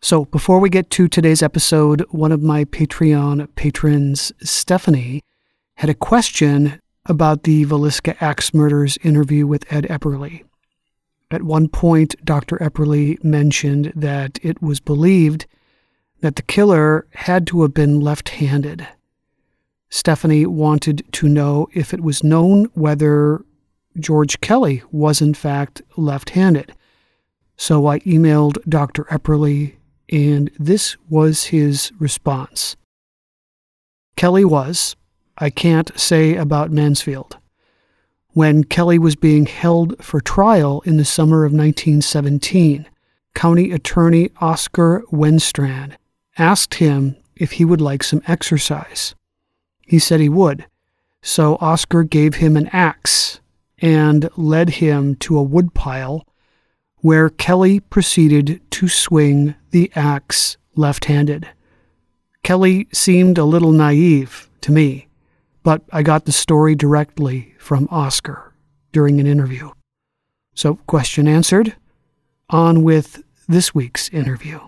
So, before we get to today's episode, one of my Patreon patrons, Stephanie, had a question about the Villisca Axe murders interview with Ed Epperly. At one point, Dr. Epperly mentioned that it was believed that the killer had to have been left handed. Stephanie wanted to know if it was known whether George Kelly was in fact left handed. So I emailed Dr. Epperly and this was his response Kelly was, I can't say about Mansfield. When Kelly was being held for trial in the summer of 1917, County Attorney Oscar Wenstrand asked him if he would like some exercise. He said he would, so Oscar gave him an axe and led him to a woodpile where Kelly proceeded to swing the axe left handed. Kelly seemed a little naive to me, but I got the story directly from Oscar during an interview. So, question answered. On with this week's interview.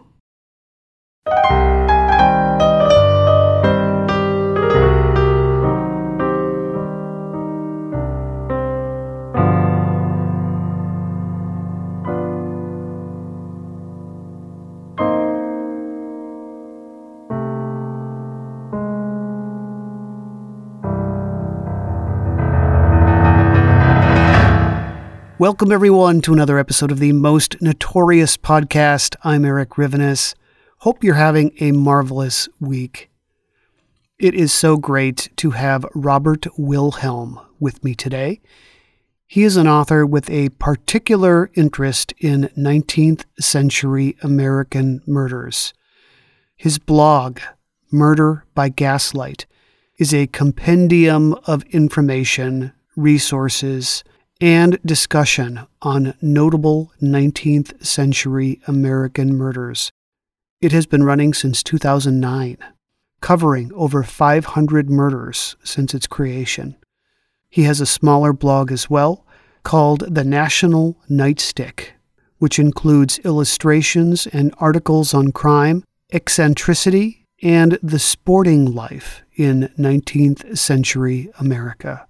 Welcome, everyone, to another episode of the Most Notorious Podcast. I'm Eric Rivenes. Hope you're having a marvelous week. It is so great to have Robert Wilhelm with me today. He is an author with a particular interest in 19th century American murders. His blog, Murder by Gaslight, is a compendium of information, resources, and discussion on notable 19th century American murders. It has been running since 2009, covering over 500 murders since its creation. He has a smaller blog as well called The National Nightstick, which includes illustrations and articles on crime, eccentricity, and the sporting life in 19th century America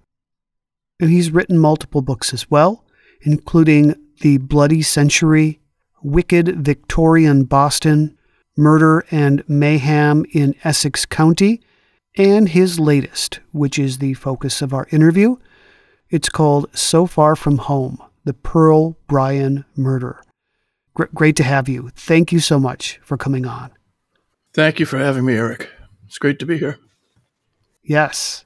and he's written multiple books as well, including The Bloody Century, Wicked Victorian Boston, Murder and Mayhem in Essex County, and his latest, which is the focus of our interview. It's called So Far From Home The Pearl Bryan Murder. Gr- great to have you. Thank you so much for coming on. Thank you for having me, Eric. It's great to be here. Yes.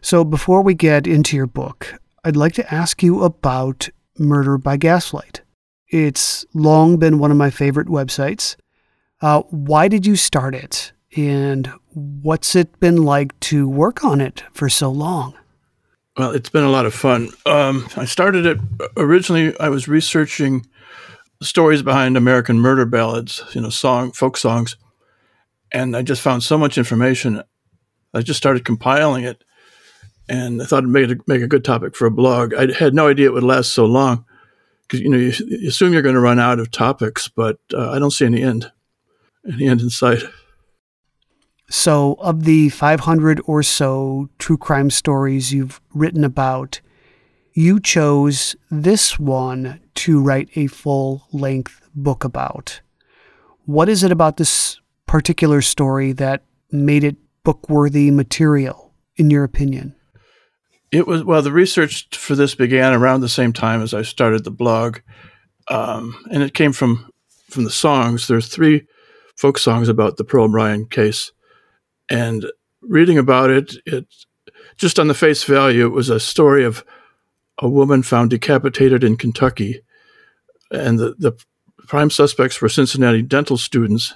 So, before we get into your book, I'd like to ask you about Murder by Gaslight. It's long been one of my favorite websites. Uh, why did you start it? And what's it been like to work on it for so long? Well, it's been a lot of fun. Um, I started it originally, I was researching stories behind American murder ballads, you know, song, folk songs. And I just found so much information. I just started compiling it and I thought it made a, make a good topic for a blog. I had no idea it would last so long because you know you, you, assume you're going to run out of topics, but uh, I don't see any end, any end in sight. So, of the 500 or so true crime stories you've written about, you chose this one to write a full length book about. What is it about this particular story that made it book worthy material, in your opinion? It was, well, the research for this began around the same time as I started the blog. Um, and it came from, from the songs. There's three folk songs about the Pearl Bryan case. And reading about it, it just on the face value, it was a story of a woman found decapitated in Kentucky. And the, the prime suspects were Cincinnati dental students.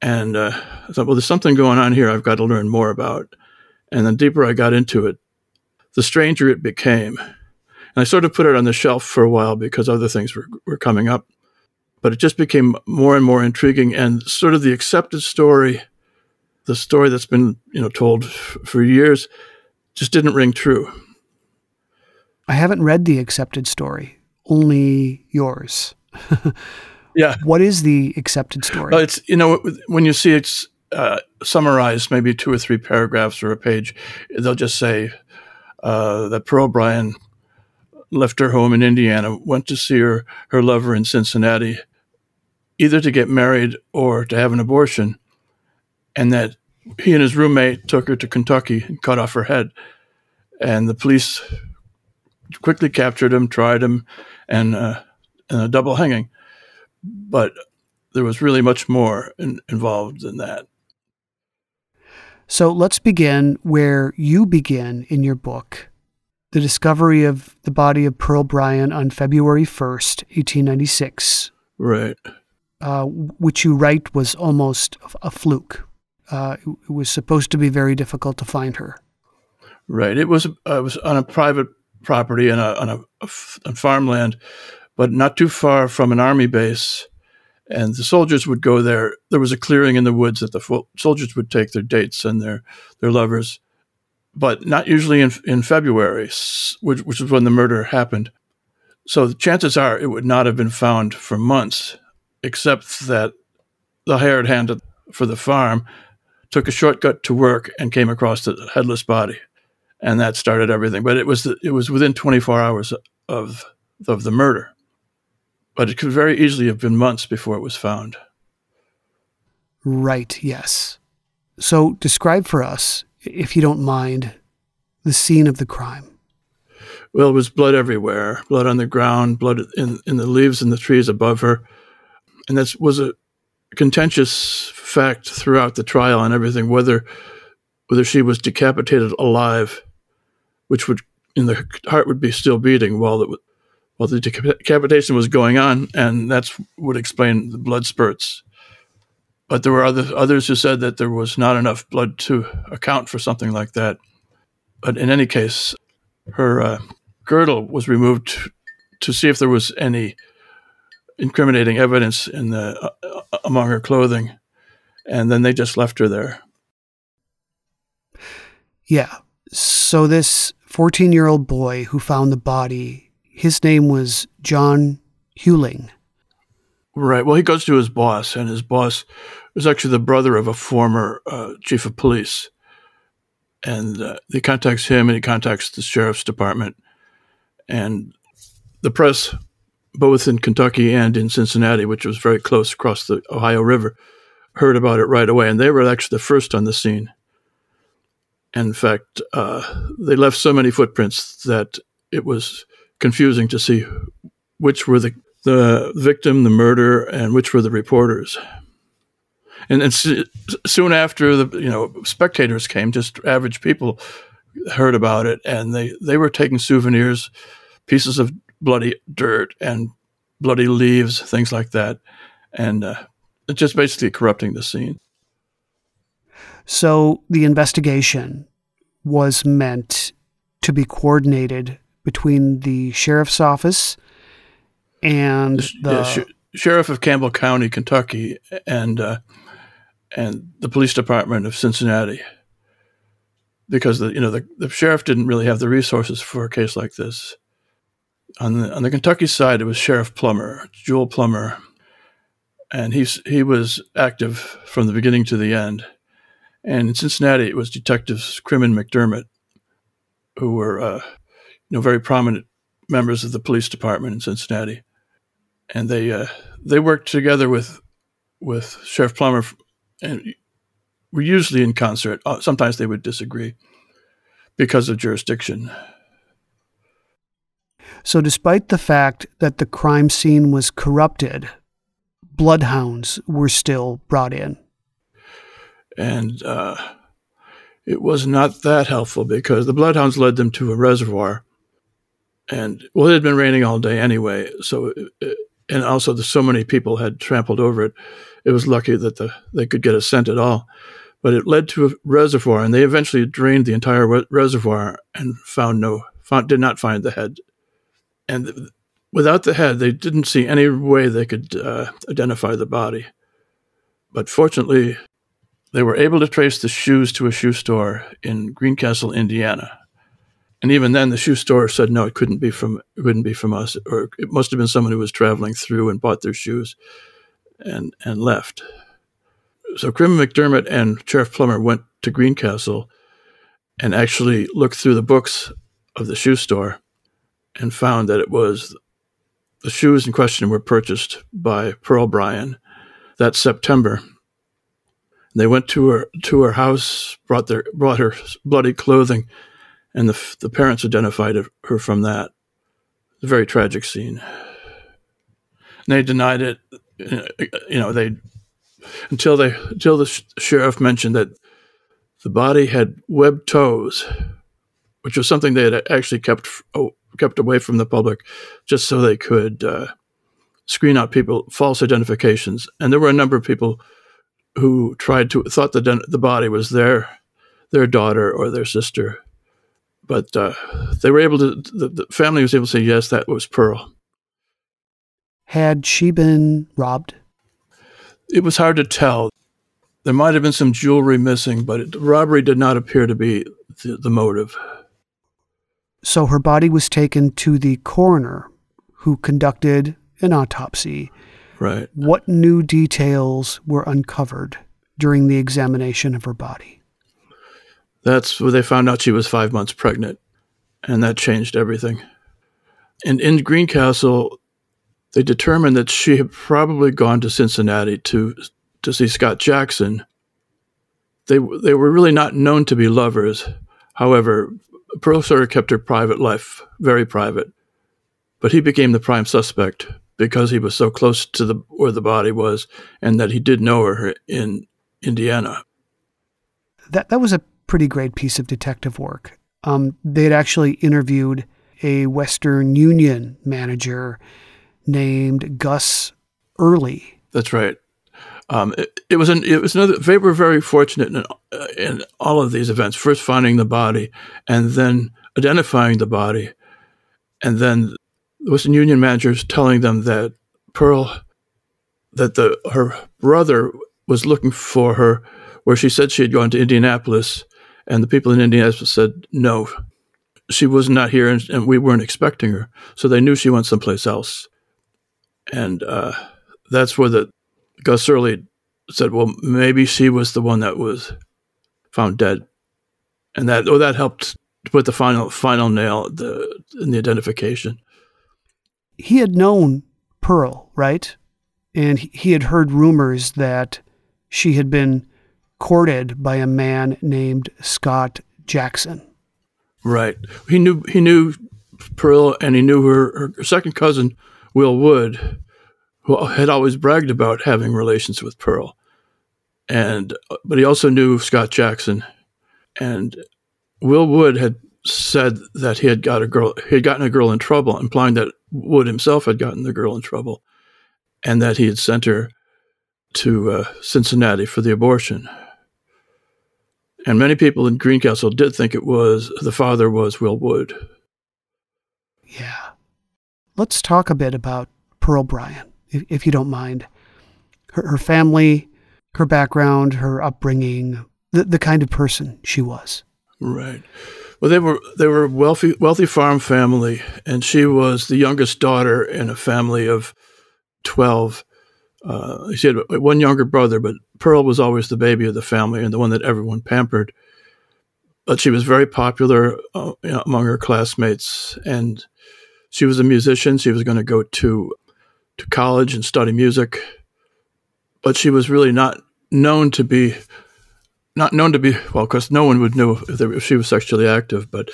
And uh, I thought, well, there's something going on here I've got to learn more about. And the deeper I got into it, the stranger it became. And I sort of put it on the shelf for a while because other things were, were coming up. But it just became more and more intriguing and sort of the accepted story, the story that's been, you know, told f- for years just didn't ring true. I haven't read the accepted story, only yours. yeah. What is the accepted story? Well, it's, you know, when you see it's uh, summarized, maybe two or three paragraphs or a page, they'll just say uh, that Pearl Bryan left her home in Indiana, went to see her, her lover in Cincinnati, either to get married or to have an abortion, and that he and his roommate took her to Kentucky and cut off her head. And the police quickly captured him, tried him, and, uh, and a double hanging. But there was really much more in, involved than that. So let's begin where you begin in your book the discovery of the body of Pearl Bryan on February 1st, 1896. Right. Uh, which you write was almost a fluke. Uh, it was supposed to be very difficult to find her. Right. It was. Uh, it was on a private property on a, on a, a f- on farmland, but not too far from an army base and the soldiers would go there. There was a clearing in the woods that the fo- soldiers would take their dates and their their lovers, but not usually in in February, which which is when the murder happened. So the chances are it would not have been found for months, except that the hired hand for the farm took a shortcut to work and came across the headless body, and that started everything. But it was the, it was within 24 hours of of the murder but it could very easily have been months before it was found. Right, yes. So describe for us, if you don't mind, the scene of the crime. Well, it was blood everywhere blood on the ground, blood in, in the leaves and the trees above her. And that was a contentious fact throughout the trial and everything whether whether she was decapitated alive, which would in the heart would be still beating while it well, the decapitation was going on, and that's would explain the blood spurts. But there were other, others who said that there was not enough blood to account for something like that. But in any case, her uh, girdle was removed to, to, see if there was any incriminating evidence in the uh, uh among her clothing, and then they just left her there. Yeah. So this 14-year-old boy who found the body his name was John Huling. Right. Well, he goes to his boss, and his boss is actually the brother of a former uh, chief of police. And uh, he contacts him, and he contacts the sheriff's department, and the press, both in Kentucky and in Cincinnati, which was very close across the Ohio River, heard about it right away, and they were actually the first on the scene. In fact, uh, they left so many footprints that it was confusing to see which were the, the victim, the murder, and which were the reporters. And, and soon after, the you know spectators came, just average people heard about it, and they, they were taking souvenirs, pieces of bloody dirt and bloody leaves, things like that, and uh, just basically corrupting the scene. So the investigation was meant to be coordinated between the sheriff's office and the yeah, sh- sheriff of Campbell County, Kentucky, and uh, and the police department of Cincinnati, because the you know the, the sheriff didn't really have the resources for a case like this. On the on the Kentucky side, it was Sheriff Plummer, Jule Plummer, and he's he was active from the beginning to the end. And in Cincinnati, it was Detectives Crim and McDermott, who were uh, you know, very prominent members of the police department in Cincinnati, and they uh, they worked together with with Sheriff Plummer, and were usually in concert. Uh, sometimes they would disagree because of jurisdiction. So, despite the fact that the crime scene was corrupted, bloodhounds were still brought in. And uh, it was not that helpful because the bloodhounds led them to a reservoir. And, well, it had been raining all day anyway. So, it, and also the, so many people had trampled over it. It was lucky that the, they could get a scent at all. But it led to a reservoir, and they eventually drained the entire re- reservoir and found no, found, did not find the head and without the head, they didn't see any way they could uh, identify the body. But fortunately, they were able to trace the shoes to a shoe store in Greencastle, Indiana. And even then, the shoe store said no, it couldn't be from it couldn't be from us, or it must have been someone who was traveling through and bought their shoes, and and left. So Crim McDermott and Sheriff Plummer went to Greencastle, and actually looked through the books of the shoe store, and found that it was the shoes in question were purchased by Pearl Bryan that September. They went to her to her house, brought their brought her bloody clothing, and the the parents identified her from that. It's a very tragic scene. And they denied it. You know, they until they until the sheriff mentioned that the body had webbed toes, which was something they had actually kept oh, kept away from the public just so they could uh, screen out people false identifications. And there were a number of people who tried to thought that the body was their their daughter or their sister, but uh, they were able to. The, the family was able to say yes, that was Pearl. Had she been robbed? It was hard to tell. There might have been some jewelry missing, but it, robbery did not appear to be the, the motive. So her body was taken to the coroner, who conducted an autopsy. Right. What new details were uncovered during the examination of her body? That's where they found out she was five months pregnant, and that changed everything. And in Greencastle, they determined that she had probably gone to Cincinnati to to see Scott Jackson. They they were really not known to be lovers. However, of kept her private life very private, but he became the prime suspect because he was so close to the where the body was, and that he did know her in Indiana. That that was a pretty great piece of detective work. Um, they had actually interviewed a Western Union manager named Gus Early. That's right. Um, it, it, was an, it was another. They were very fortunate in, uh, in all of these events. First, finding the body, and then identifying the body, and then the Western Union managers telling them that Pearl, that the her brother was looking for her, where she said she had gone to Indianapolis, and the people in Indianapolis said no, she was not here, and, and we weren't expecting her. So they knew she went someplace else, and uh, that's where the Gus Early said, "Well, maybe she was the one that was found dead," and that oh, that helped to put the final final nail the, in the identification. He had known Pearl, right? And he had heard rumors that she had been courted by a man named Scott Jackson. Right. He knew he knew Pearl, and he knew her, her second cousin, Will Wood, who had always bragged about having relations with Pearl. And but he also knew Scott Jackson, and Will Wood had said that he had got a girl, he had gotten a girl in trouble, implying that Wood himself had gotten the girl in trouble, and that he had sent her to uh, Cincinnati for the abortion. And many people in Greencastle did think it was the father was Will Wood. Yeah. Let's talk a bit about Pearl Bryan if, if you don't mind. Her, her family, her background, her upbringing, the, the kind of person she was. Right. Well, they were they were a wealthy wealthy farm family, and she was the youngest daughter in a family of twelve. Uh, she had one younger brother, but Pearl was always the baby of the family and the one that everyone pampered. but she was very popular uh, you know, among her classmates, and she was a musician. She was going to go to to college and study music, but she was really not known to be not known to be well. Of course, no one would know if, if she was sexually active, but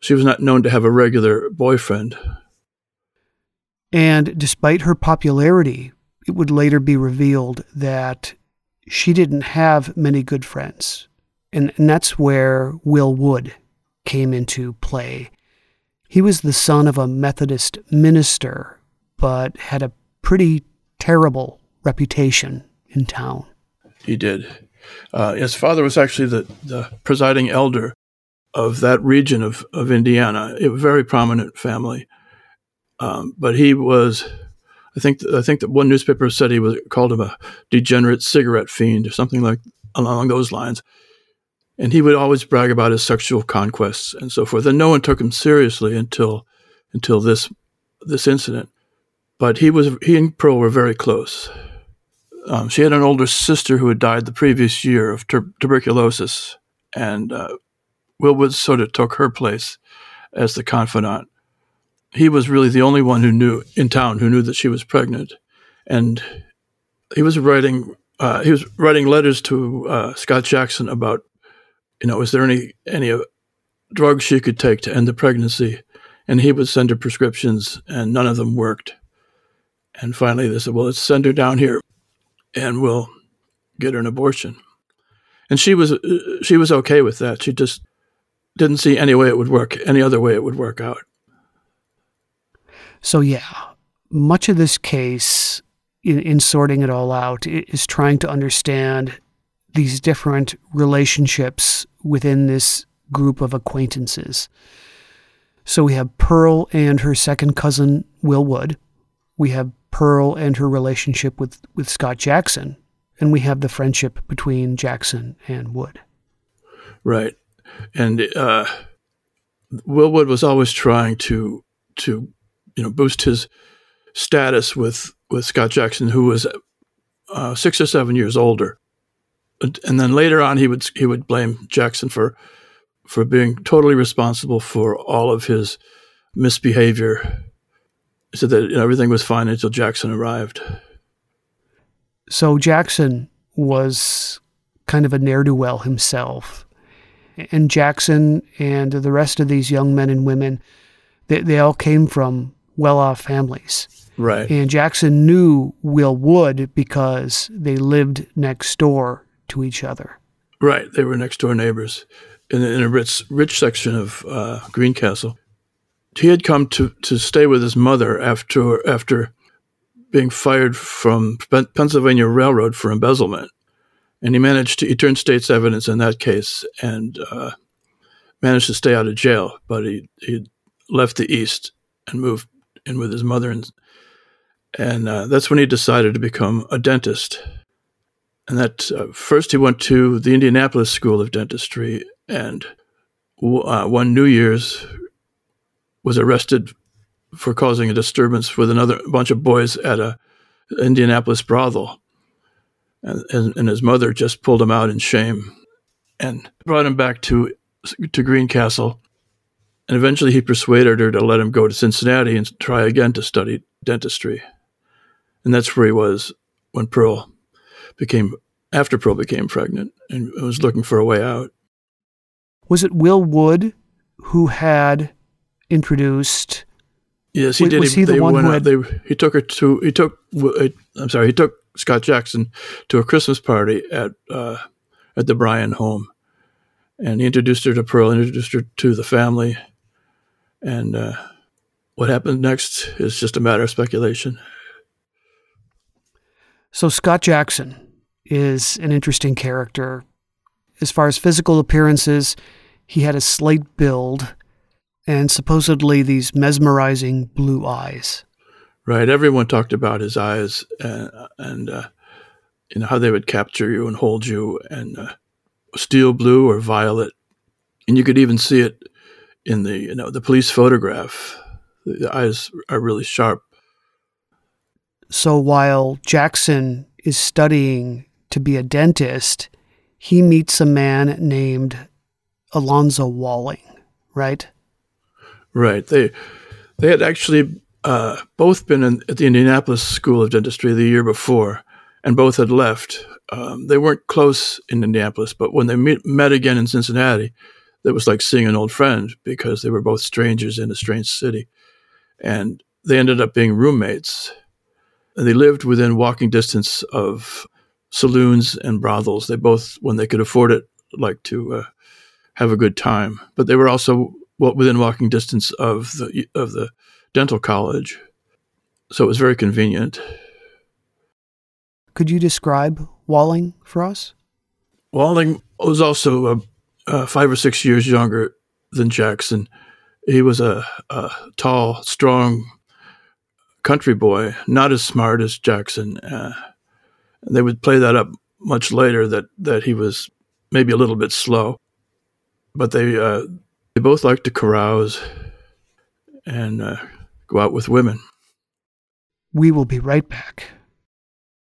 she was not known to have a regular boyfriend. And despite her popularity, it would later be revealed that she didn't have many good friends. And, and that's where Will Wood came into play. He was the son of a Methodist minister, but had a pretty terrible reputation in town. He did. Uh, his father was actually the, the presiding elder of that region of, of Indiana, a very prominent family. Um, but he was, I think, I think that one newspaper said he was called him a degenerate cigarette fiend or something like along those lines. And he would always brag about his sexual conquests and so forth. And no one took him seriously until until this this incident. But he was he and Pearl were very close. Um, she had an older sister who had died the previous year of tuberculosis, and uh, Will sort of took her place as the confidant. He was really the only one who knew in town who knew that she was pregnant, and he was writing uh, he was writing letters to uh, Scott Jackson about, you know, is there any any uh, drugs she could take to end the pregnancy, and he would send her prescriptions, and none of them worked. And finally, they said, "Well, let's send her down here, and we'll get her an abortion." And she was uh, she was okay with that. She just didn't see any way it would work, any other way it would work out. So, yeah, much of this case, in, in sorting it all out, is trying to understand these different relationships within this group of acquaintances. So, we have Pearl and her second cousin, Will Wood. We have Pearl and her relationship with, with Scott Jackson. And we have the friendship between Jackson and Wood. Right and uh, Will Wood was always trying to to you know boost his status with with Scott Jackson, who was uh, six or seven years older, and then later on he would he would blame Jackson for for being totally responsible for all of his misbehavior. He said that you know, everything was fine until Jackson arrived. So Jackson was kind of a ne'er do well himself and Jackson and the rest of these young men and women, they, they all came from well off families. Right. And Jackson knew Will Wood because they lived next door to each other. Right. They were next door neighbors in, in a rich, rich section of uh, Greencastle. He had come to, to stay with his mother after after being fired from Pennsylvania Railroad for embezzlement and he managed to he turned state's evidence in that case and uh, managed to stay out of jail. But he he left the East and moved in with his mother, and and uh, that's when he decided to become a dentist. And that uh, first he went to the Indianapolis School of Dentistry, and uh, one New Year's was arrested for causing a disturbance with another bunch of boys at a Indianapolis brothel and, and his mother just pulled him out in shame and brought him back to to Greencastle. And eventually he persuaded her to let him go to Cincinnati and try again to study dentistry. And that's where he was when Pearl became, after Pearl became pregnant and was looking for a way out. Was it Will Wood who had introduced? Yes, he did. Was he, he the one who had... They, he took her to, he took, I'm sorry, he took Scott Jackson to a Christmas party at uh, at the Bryan home, and he introduced her to Pearl, introduced her to the family, and uh, what happened next is just a matter of speculation. So Scott Jackson is an interesting character. As far as physical appearances, he had a slight build and supposedly these mesmerizing blue eyes right? Everyone talked about his eyes and, and uh, you know how they would capture you and hold you, and uh, steel blue or violet, and you could even see it in the you know the police photograph. The eyes are really sharp. So while Jackson is studying to be a dentist, he meets a man named Alonzo Walling, right? Right. They they had actually uh, both been in, at the Indianapolis School of Dentistry the year before, and both had left. Um, they weren't close in Indianapolis, but when they meet, met again in Cincinnati, it was like seeing an old friend because they were both strangers in a strange city. And they ended up being roommates. And they lived within walking distance of saloons and brothels. They both, when they could afford it, liked to uh, have a good time. But they were also within walking distance of the of the dental college, so it was very convenient. Could you describe Walling for us? Walling was also uh, uh, five or six years younger than Jackson. He was a, a, tall, strong country boy, not as smart as Jackson. Uh, and they would play that up much later that that he was maybe a little bit slow, but they uh, they both liked to carouse and uh, go out with women. We will be right back.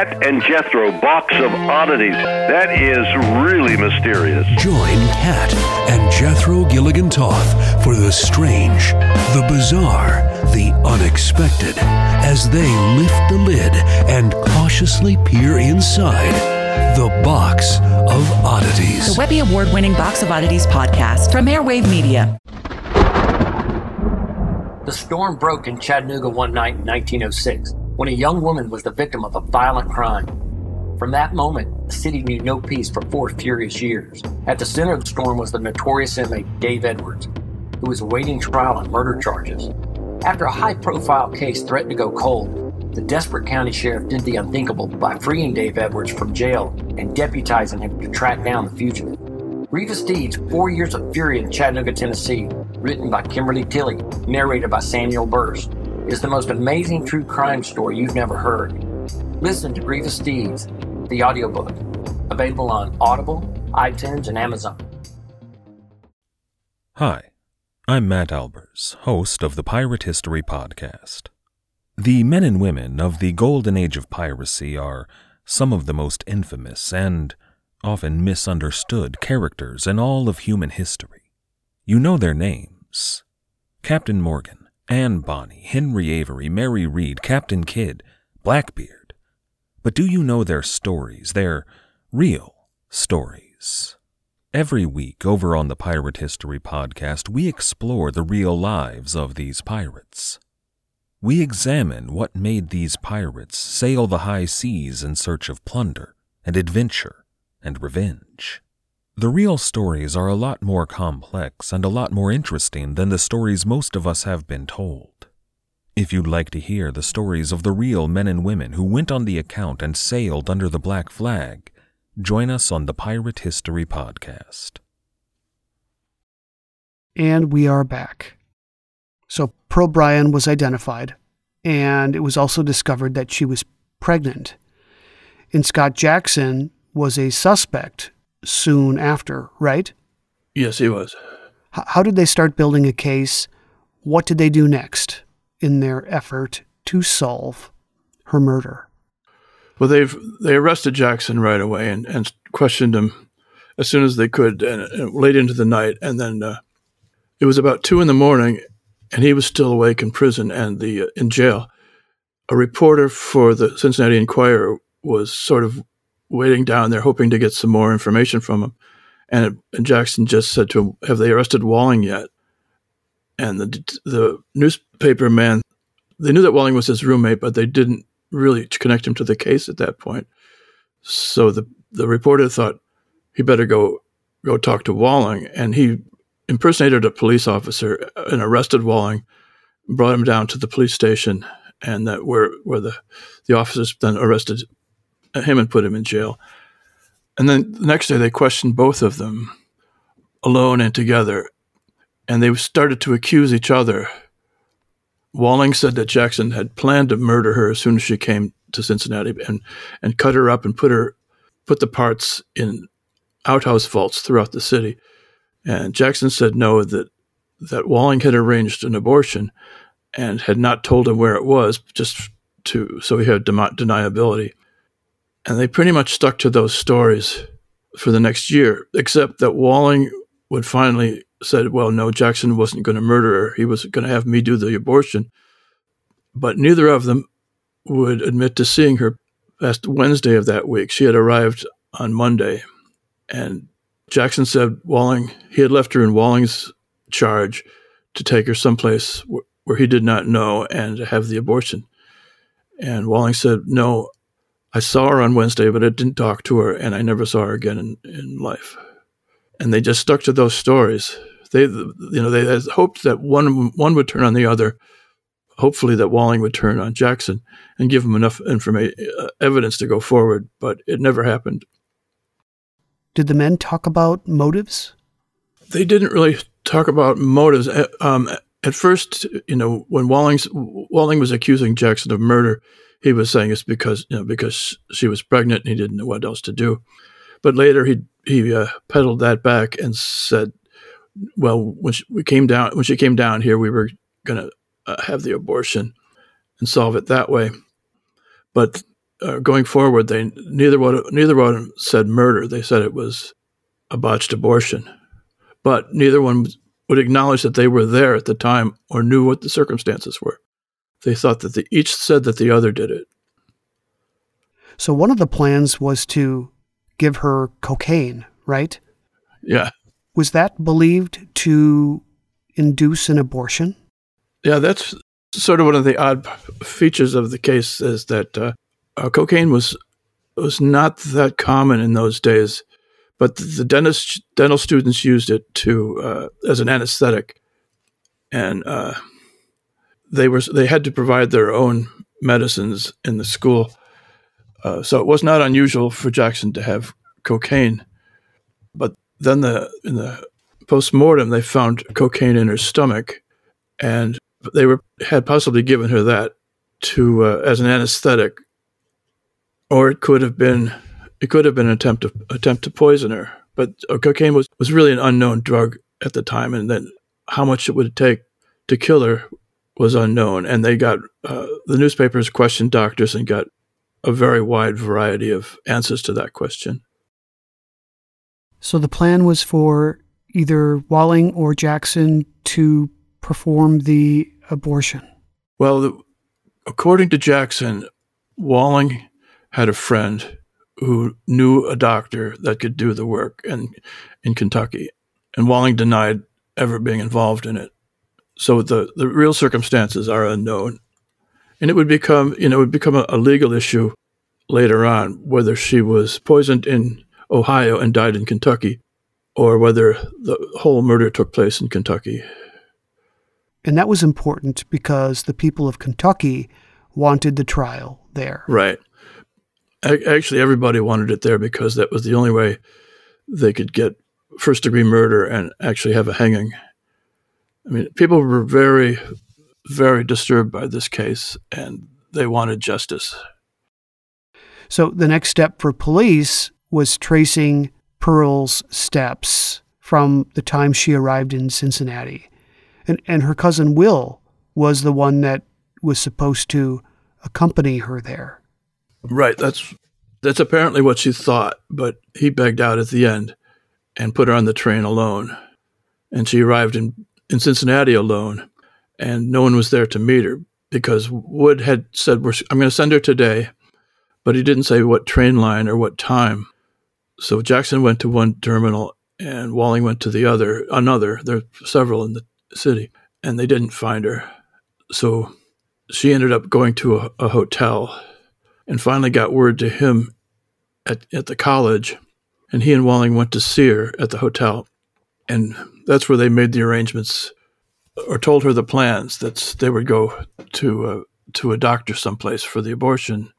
Kat and Jethro Box of Oddities. That is really mysterious. Join Kat and Jethro Gilligan Toth for the strange, the bizarre, the unexpected as they lift the lid and cautiously peer inside the Box of Oddities. The Webby Award winning Box of Oddities podcast from Airwave Media. The storm broke in Chattanooga one night in 1906 when a young woman was the victim of a violent crime. From that moment, the city knew no peace for four furious years. At the center of the storm was the notorious inmate Dave Edwards, who was awaiting trial on murder charges. After a high profile case threatened to go cold, the desperate county sheriff did the unthinkable by freeing Dave Edwards from jail and deputizing him to track down the fugitive. Grievous Deeds Four Years of Fury in Chattanooga, Tennessee, written by Kimberly Tilley, narrated by Samuel Burst, is the most amazing true crime story you've never heard. Listen to Grievous Deeds, the audiobook, available on Audible, iTunes, and Amazon. Hi, I'm Matt Albers, host of the Pirate History Podcast. The men and women of the golden age of piracy are some of the most infamous and often misunderstood characters in all of human history. You know their names Captain Morgan, Anne Bonny, Henry Avery, Mary Read, Captain Kidd, Blackbeard. But do you know their stories, their real stories? Every week over on the Pirate History Podcast, we explore the real lives of these pirates. We examine what made these pirates sail the high seas in search of plunder and adventure and revenge. The real stories are a lot more complex and a lot more interesting than the stories most of us have been told. If you'd like to hear the stories of the real men and women who went on the account and sailed under the black flag, join us on the Pirate History Podcast. And we are back. So Pearl Bryan was identified, and it was also discovered that she was pregnant. And Scott Jackson was a suspect soon after, right? Yes, he was. H- how did they start building a case? What did they do next in their effort to solve her murder? Well, they've they arrested Jackson right away and, and questioned him as soon as they could, and, and late into the night. And then uh, it was about two in the morning, and he was still awake in prison and the uh, in jail. A reporter for the Cincinnati Enquirer was sort of waiting down there, hoping to get some more information from him. And, and Jackson just said to him, "Have they arrested Walling yet?" And the the newspaper man, they knew that Walling was his roommate, but they didn't really connect him to the case at that point. So the the reporter thought he better go go talk to Walling, and he impersonated a police officer and arrested Walling, brought him down to the police station, and that where where the the officers then arrested Uh, him and put him in jail. And then the next day they questioned both of them alone and together, and they started to accuse each other. Walling said that Jackson had planned to murder her as soon as she came to Cincinnati and, and cut her up and put her put the parts in outhouse vaults throughout the city. And Jackson said no, that that Walling had arranged an abortion and had not told him where it was, just to so he had deniability. And they pretty much stuck to those stories for the next year, except that Walling would finally said, "Well, no, Jackson wasn't going to murder her. He was going to have me do the abortion." But neither of them would admit to seeing her past Wednesday of that week. She had arrived on Monday, and Jackson said Walling he had left her in Walling's charge to take her someplace wh- where he did not know and have the abortion. And Walling said, "No, I saw her on Wednesday, but I didn't talk to her, and I never saw her again in, in life." And they just stuck to those stories. They, you know, they had hoped that one one would turn on the other. Hopefully, that Walling would turn on Jackson and give him enough information, uh, evidence to go forward. But it never happened. Did the men talk about motives? They didn't really talk about motives. Uh, um, at first, you know, when Walling's, Walling was accusing Jackson of murder, he was saying it's because you know because she was pregnant and he didn't know what else to do. But later he he uh, pedaled that back and said, "Well, when she, we came down when she came down here, we were going to uh, have the abortion and solve it that way." But uh, going forward, they neither one neither one said murder. They said it was a botched abortion, but neither one would acknowledge that they were there at the time or knew what the circumstances were. They thought that they each said that the other did it. So one of the plans was to give her cocaine, right? Yeah. Was that believed to induce an abortion? Yeah, that's sort of one of the odd features of the case is that uh, uh, cocaine was was not that common in those days, but the dentist dental students used it to uh, as an anesthetic, and uh, they were they had to provide their own medicines in the school, uh, so it was not unusual for Jackson to have cocaine. But then the in the post mortem they found cocaine in her stomach, and they were had possibly given her that to uh, as an anesthetic or it could have been it could have been an attempt to attempt to poison her. But uh, cocaine was, was really an unknown drug at the time, and then how much it would take to kill her was unknown. And they got uh, the newspapers questioned doctors and got a very wide variety of answers to that question. So the plan was for either Walling or Jackson to perform the abortion. Well, the, according to Jackson, Walling had a friend who knew a doctor that could do the work in, in Kentucky. And Walling denied ever being involved in it. So the, the real circumstances are unknown. And it would become, you know, it would become a, a legal issue later on whether she was poisoned in Ohio and died in Kentucky or whether the whole murder took place in Kentucky. And that was important because the people of Kentucky wanted the trial there. Right actually everybody wanted it there because that was the only way they could get first degree murder and actually have a hanging. I mean, people were very, very disturbed by this case and they wanted justice. So the next step for police was tracing Pearl's steps from the time she arrived in Cincinnati. And, and her cousin Will was the one that was supposed to accompany her there. Right. That's that's apparently what she thought, but he begged out at the end and put her on the train alone. And she arrived in, in Cincinnati alone, and no one was there to meet her because Wood had said, I'm going to send her today, but he didn't say what train line or what time. So Jackson went to one terminal and Walling went to the other, another. There are several in the city, and they didn't find her. So she ended up going to a, a hotel and finally got word to him at, at the college. And he and Walling went to see her at the hotel. And that's where they made the arrangements or told her the plans that they would go to uh, to a doctor someplace for the abortion.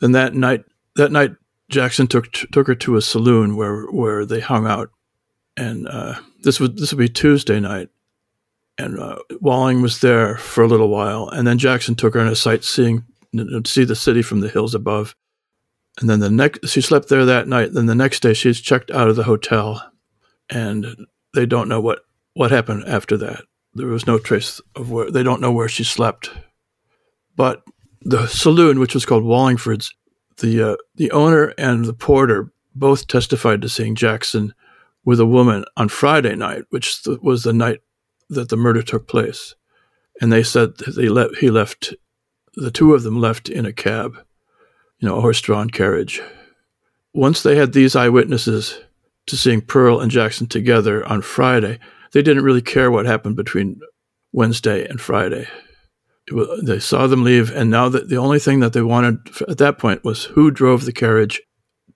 Then that night, that night, Jackson took took her to a saloon where where they hung out, and uh, this would this would be Tuesday night, and uh, Walling was there for a little while, and then Jackson took her on a sightseeing to see the city from the hills above, and then the next she slept there that night. Then the next day she's checked out of the hotel, and they don't know what what happened after that. There was no trace of where they don't know where she slept, but the saloon, which was called Wallingford's, the uh, the owner and the porter both testified to seeing Jackson with a woman on Friday night, which th- was the night that the murder took place, and they said they let he left. The two of them left in a cab, you know, a horse-drawn carriage. Once they had these eyewitnesses to seeing Pearl and Jackson together on Friday, they didn't really care what happened between Wednesday and Friday. Was, they saw them leave, and now that the only thing that they wanted at that point was who drove the carriage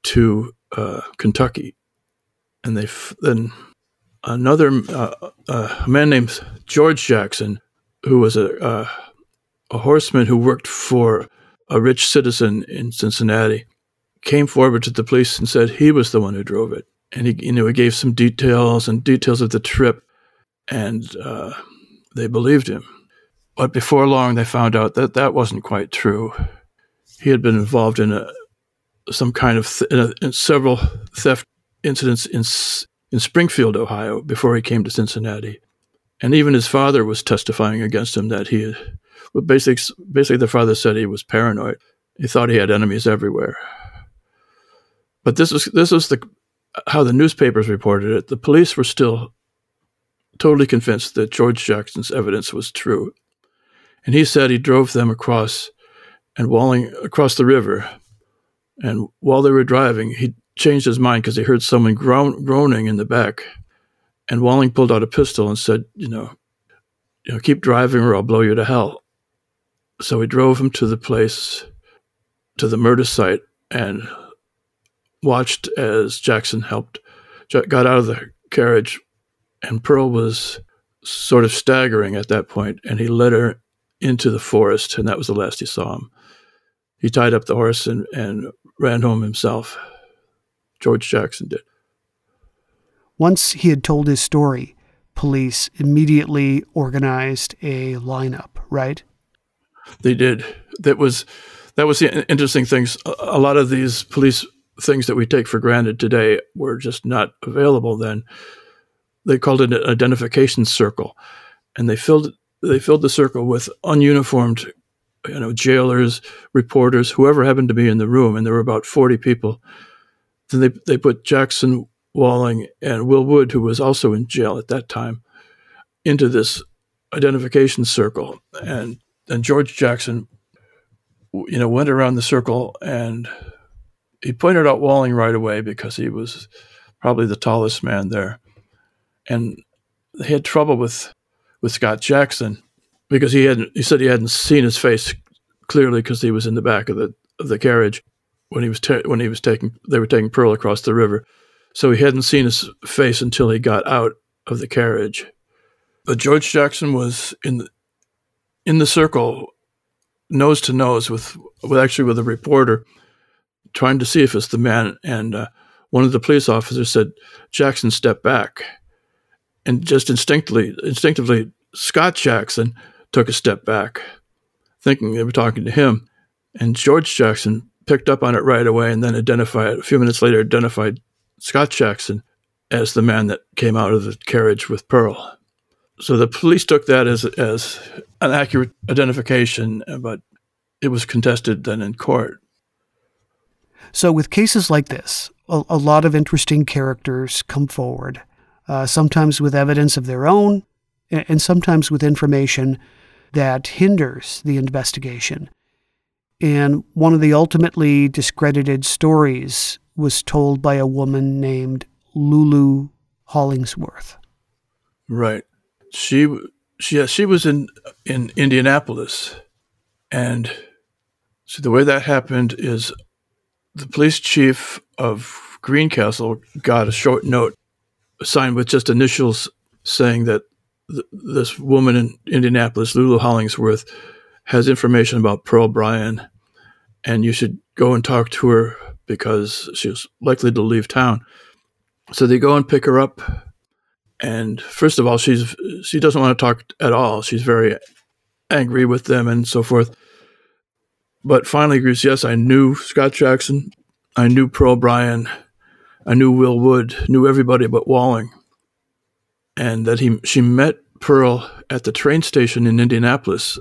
to uh, Kentucky, and they f- then another uh, uh, a man named George Jackson, who was a uh, a horseman who worked for a rich citizen in Cincinnati, came forward to the police and said he was the one who drove it, and he you know he gave some details and details of the trip, and uh, they believed him. But before long, they found out that that wasn't quite true. He had been involved in a some kind of th- in, a, in several theft incidents in in Springfield, Ohio, before he came to Cincinnati. And even his father was testifying against him that he had, basically, basically the father said he was paranoid. He thought he had enemies everywhere. But this was this was the how the newspapers reported it. The police were still totally convinced that George Jackson's evidence was true. And he said he drove them across and walling across the river. And while they were driving, he changed his mind because he heard someone groan, groaning in the back. And Walling pulled out a pistol and said, you know, you know, keep driving or I'll blow you to hell. So he drove him to the place, to the murder site, and watched as Jackson helped, got out of the carriage, and Pearl was sort of staggering at that point, and he led her into the forest, and that was the last he saw him. He tied up the horse and, and ran home himself. George Jackson did. Once he had told his story, police immediately organized a lineup, right? They did. That was that was the interesting things. A lot of these police things that we take for granted today were just not available then. They called it an identification circle, and they filled they filled the circle with ununiformed, you know, jailers, reporters, whoever happened to be in the room, and there were about forty people then they, they put Jackson Walling and Will Wood, who was also in jail at that time, into this identification circle. And and George Jackson, you know, went around the circle and he pointed out Walling right away because he was probably the tallest man there. And they had trouble with with Scott Jackson because he hadn't he said he hadn't seen his face clearly because he was in the back of the of the carriage when he was ta- when he was taking they were taking Pearl across the river, so he hadn't seen his face until he got out of the carriage. But George Jackson was in the, in the circle, nose to nose with with actually with a reporter, trying to see if it's the man. And uh, one of the police officers said, "Jackson, step back," and just instinctively, instinctively, Scott Jackson took a step back, thinking they were talking to him. And George Jackson picked up on it right away and then identified, a few minutes later, identified Scott Jackson as the man that came out of the carriage with Pearl. So the police took that as, as an accurate identification, but it was contested then in court. So, with cases like this, a, a lot of interesting characters come forward, uh, sometimes with evidence of their own, and sometimes with information that hinders the investigation. And one of the ultimately discredited stories was told by a woman named Lulu Hollingsworth. Right. She she she was in in Indianapolis, and so the way that happened is the police chief of Greencastle got a short note signed with just initials saying that th- this woman in Indianapolis, Lulu Hollingsworth, has information about Pearl Bryan, and you should go and talk to her because she's likely to leave town. So they go and pick her up, and first of all, she's she doesn't want to talk at all. She's very angry with them and so forth. But finally agrees, yes, I knew Scott Jackson, I knew Pearl Bryan, I knew Will Wood, knew everybody but Walling, and that he she met Pearl at the train station in Indianapolis,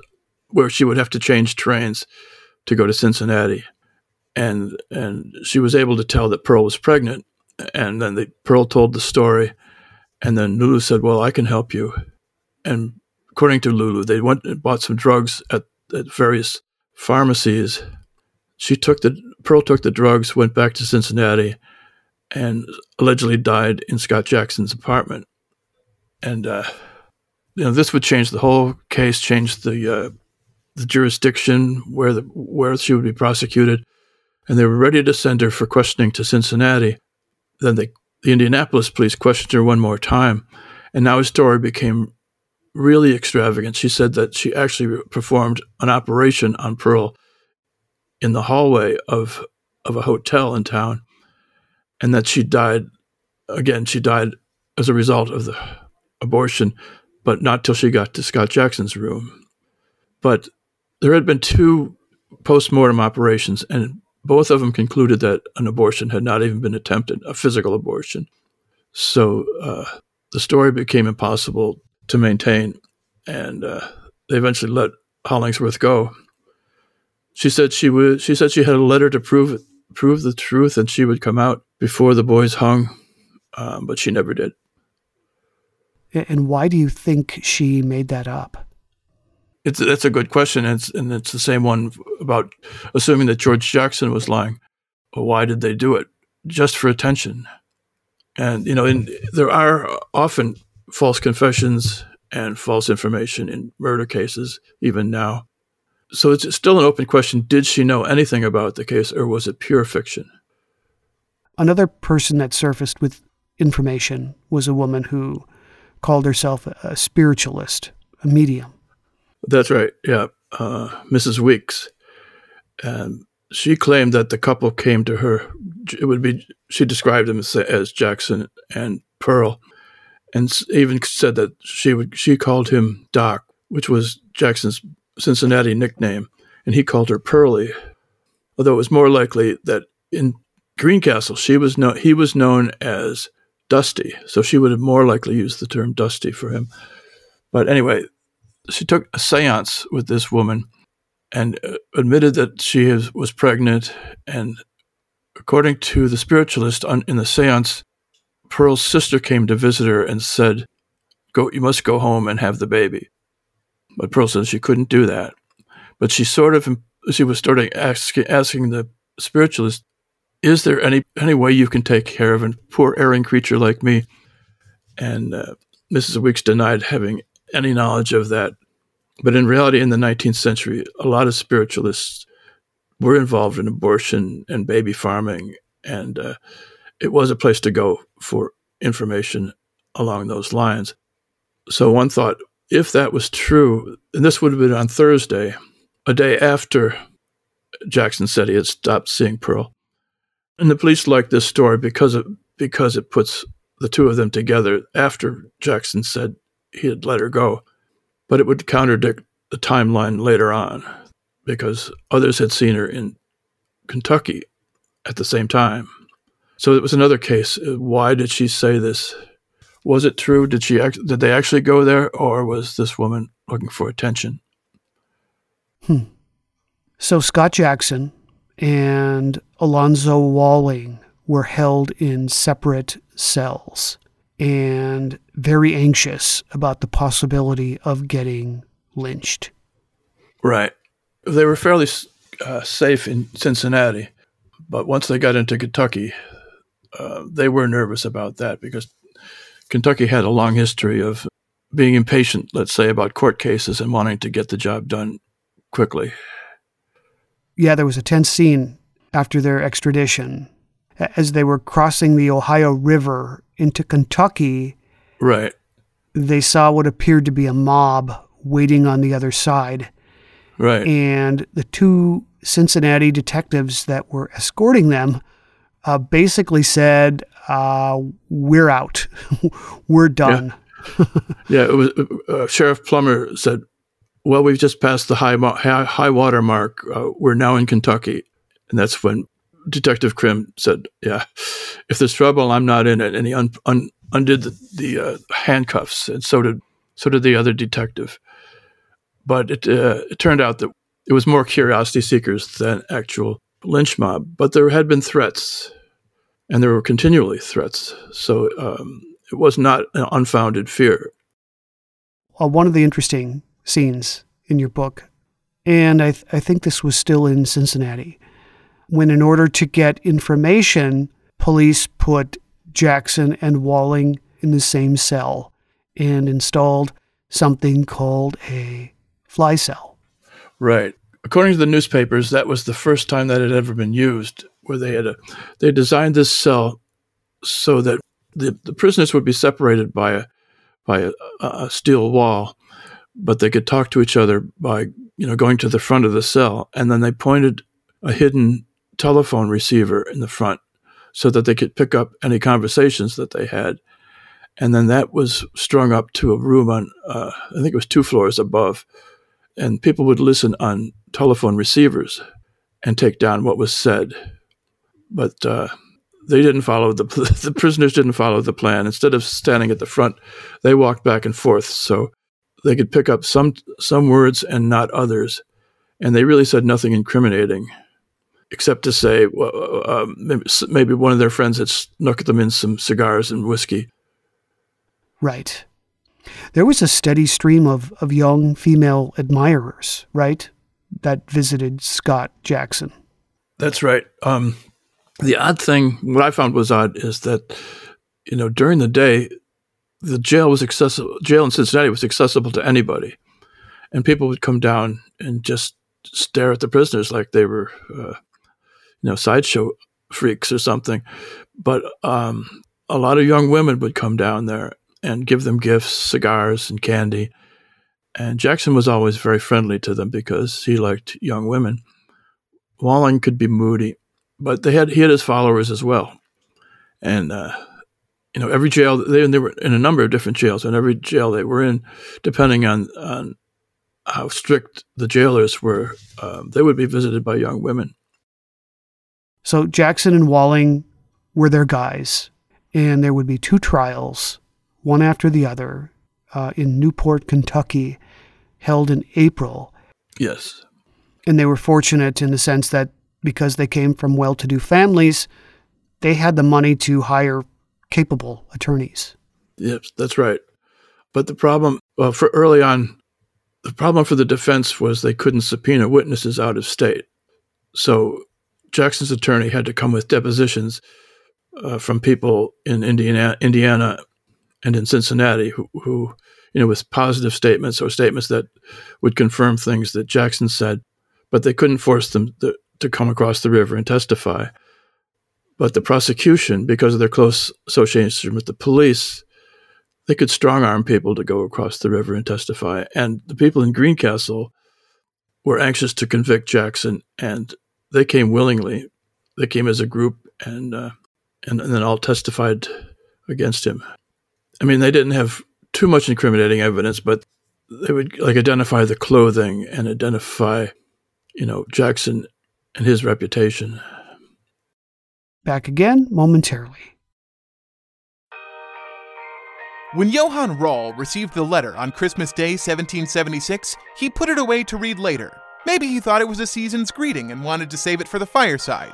where she would have to change trains to go to Cincinnati, and and she was able to tell that Pearl was pregnant, and then the Pearl told the story, and then Lulu said, "Well, I can help you," and according to Lulu, they went and bought some drugs at, at various pharmacies. She took the Pearl took the drugs, went back to Cincinnati, and allegedly died in Scott Jackson's apartment. And uh, you know, this would change the whole case, change the uh, the jurisdiction where the where she would be prosecuted, and they were ready to send her for questioning to Cincinnati. Then they, the Indianapolis police questioned her one more time, and now his story became really extravagant. She said that she actually performed an operation on Pearl in the hallway of of a hotel in town, and that she died. Again, she died as a result of the abortion, but not till she got to Scott Jackson's room. But there had been two post-mortem operations, and both of them concluded that an abortion had not even been attempted, a physical abortion. So uh, the story became impossible to maintain, and uh, they eventually let Hollingsworth go. She said she would. She said she had a letter to prove prove the truth, and she would come out before the boys hung, um, but she never did. And why do you think she made that up? It's that's a good question, and it's, and it's the same one about assuming that George Jackson was lying. why did they do it? Just for attention. And you know, in, there are often false confessions and false information in murder cases, even now. So it's still an open question. Did she know anything about the case, or was it pure fiction? Another person that surfaced with information was a woman who called herself a spiritualist, a medium. That's right. Yeah, uh, Mrs. Weeks. And she claimed that the couple came to her. It would be she described them as, as Jackson and Pearl, and even said that she would she called him Doc, which was Jackson's Cincinnati nickname, and he called her Pearlie. Although it was more likely that in Greencastle she was he was known as Dusty, so she would have more likely used the term Dusty for him. But anyway, she took a séance with this woman and uh, admitted that she was pregnant. And according to the spiritualist in the séance, Pearl's sister came to visit her and said, "Go, you must go home and have the baby." But Pearl said she couldn't do that. But she sort of she was starting asking, asking the spiritualist, "Is there any any way you can take care of a poor erring creature like me?" And uh, Mrs. Weeks denied having any knowledge of that. But in reality, in the 19th century, a lot of spiritualists were involved in abortion and baby farming, and uh, it was a place to go for information along those lines. So one thought, if that was true, and this would have been on Thursday, a day after Jackson said he had stopped seeing Pearl. And the police liked this story because it, because it puts the two of them together after Jackson said he had let her go. But it would contradict the timeline later on because others had seen her in Kentucky at the same time. So it was another case. Why did she say this? Was it true? Did she act, did they actually go there, or was this woman looking for attention? Hmm. So Scott Jackson and Alonzo Walling were held in separate cells and very anxious about the possibility of getting lynched. Right. They were fairly uh, safe in Cincinnati, but once they got into Kentucky, uh, they were nervous about that because Kentucky had a long history of being impatient, let's say, about court cases and wanting to get the job done quickly. Yeah, there was a tense scene after their extradition as they were crossing the Ohio River into Kentucky. Right. They saw what appeared to be a mob waiting on the other side. Right. And the two Cincinnati detectives that were escorting them uh, basically said, uh, "We're out. we're done." Yeah. yeah, it was uh, Sheriff Plummer said, "Well, we've just passed the high high, high water mark. Uh, we're now in Kentucky." And that's when Detective Crim said, "Yeah, if there's trouble, I'm not in it." And he un- un- undid the, the uh, handcuffs, and so did so did the other detective. But it uh, it turned out that it was more curiosity seekers than actual lynch mob. But there had been threats, and there were continually threats. So um, it was not an unfounded fear. Well, one of the interesting scenes in your book, and I, th- I think this was still in Cincinnati, when in order to get information, police put Jackson and Walling in the same cell and installed something called a fly cell. Right. According to the newspapers, that was the first time that had ever been used, where they had a, they designed this cell so that the, the prisoners would be separated by a by a, a steel wall, but they could talk to each other by you know going to the front of the cell, and then they pointed a hidden telephone receiver in the front so that they could pick up any conversations that they had. And then that was strung up to a room on, uh, I think it was two floors above. And people would listen on telephone receivers and take down what was said. But uh, they didn't follow the, the prisoners didn't follow the plan. Instead of standing at the front, they walked back and forth so they could pick up some some words and not others. And they really said nothing incriminating except to say well, uh, maybe, maybe one of their friends had snuck them in some cigars and whiskey. Right. There was a steady stream of, of young female admirers, right, that visited Scott Jackson. That's right. Um, the odd thing, what I found was odd, is that you know during the day, the jail was accessible. Jail in Cincinnati was accessible to anybody, and people would come down and just stare at the prisoners like they were uh, you know sideshow freaks or something. But um, a lot of young women would come down there and give them gifts, cigars, and candy. And Jackson was always very friendly to them because he liked young women. Walling could be moody, but they had he had his followers as well. And uh, you know, every jail they, they were in a number of different jails, and every jail they were in, depending on on how strict the jailers were, um, they would be visited by young women. So Jackson and Walling were their guys, and there would be two trials, one after the other, uh, in Newport, Kentucky, held in April. Yes. And they were fortunate in the sense that because they came from well to do families, they had the money to hire capable attorneys. Yes, that's right. But the problem, well, for early on, the problem for the defense was they couldn't subpoena witnesses out of state. So Jackson's attorney had to come with depositions uh, from people in Indiana, Indiana and in Cincinnati who, who, you know, with positive statements or statements that would confirm things that Jackson said, but they couldn't force them to, to come across the river and testify. But the prosecution, because of their close association with the police, they could strong arm people to go across the river and testify. And the people in Greencastle were anxious to convict Jackson and they came willingly. They came as a group and, uh, and and then all testified against him. I mean, they didn't have too much incriminating evidence, but they would like identify the clothing and identify, you know, Jackson and his reputation. Back again momentarily. When Johann Rall received the letter on Christmas Day 1776, he put it away to read later. Maybe he thought it was a season's greeting and wanted to save it for the fireside.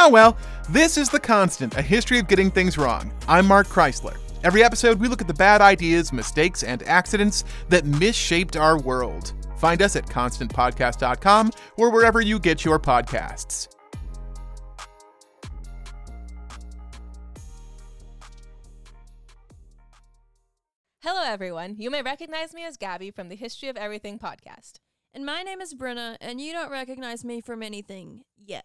Oh well, this is The Constant, a history of getting things wrong. I'm Mark Chrisler. Every episode, we look at the bad ideas, mistakes, and accidents that misshaped our world. Find us at constantpodcast.com or wherever you get your podcasts. Hello, everyone. You may recognize me as Gabby from the History of Everything podcast. And my name is Brenna, and you don't recognize me from anything yet.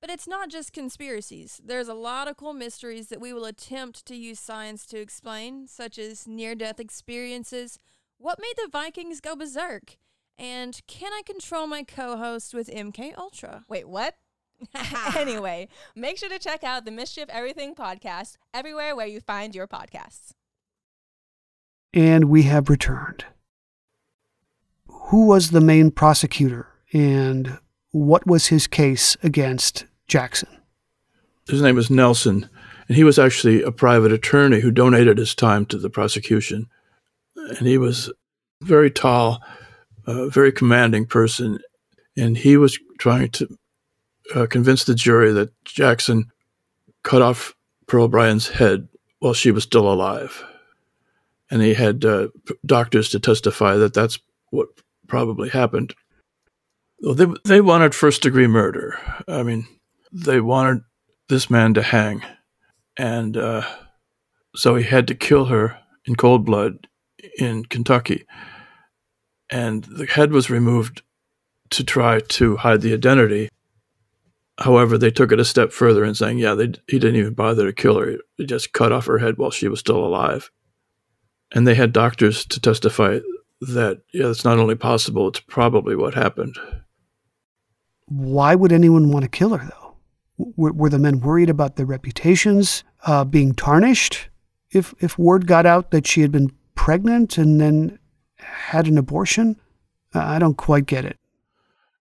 But it's not just conspiracies. There's a lot of cool mysteries that we will attempt to use science to explain, such as near death experiences, what made the Vikings go berserk, and can I control my co host with MK Ultra? Wait, what? anyway, make sure to check out the Mystery of Everything podcast everywhere where you find your podcasts. And we have returned. Who was the main prosecutor and what was his case against Jackson? His name is Nelson, and he was actually a private attorney who donated his time to the prosecution. And he was very tall, a very commanding person, and he was trying to uh, convince the jury that Jackson cut off Pearl Bryan's head while she was still alive. And he had uh, doctors to testify that that's what probably happened. Well, they, they wanted first degree murder. I mean, they wanted this man to hang. And uh, so he had to kill her in cold blood in Kentucky. And the head was removed to try to hide the identity. However, they took it a step further in saying, yeah, they, he didn't even bother to kill her. He just cut off her head while she was still alive. And they had doctors to testify that, yeah, it's not only possible, it's probably what happened. Why would anyone want to kill her, though? W- were the men worried about their reputations uh, being tarnished? If, if word got out that she had been pregnant and then had an abortion? I don't quite get it.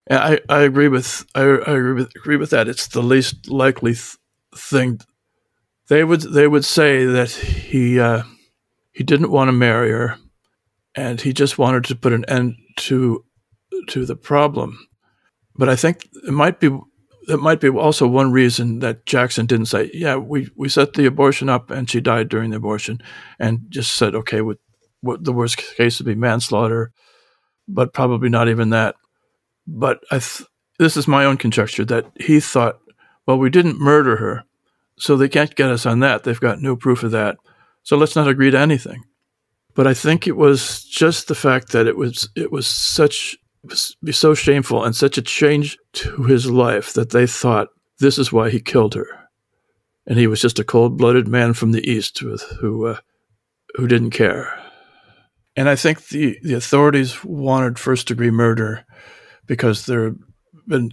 I, I agree with I, I agree with agree with that. It's the least likely th- thing. They would they would say that he uh, he didn't want to marry her, and he just wanted to put an end to to the problem. But I think it might be it might be also one reason that Jackson didn't say, "Yeah, we, we set the abortion up and she died during the abortion," and just said, "Okay, what, what the worst case would be manslaughter," but probably not even that. But I th- this is my own conjecture that he thought, "Well, we didn't murder her, so they can't get us on that. They've got no proof of that. So let's not agree to anything." But I think it was just the fact that it was it was such be so shameful and such a change to his life that they thought this is why he killed her. And he was just a cold-blooded man from the east with, who uh, who didn't care. And I think the, the authorities wanted first-degree murder because there have been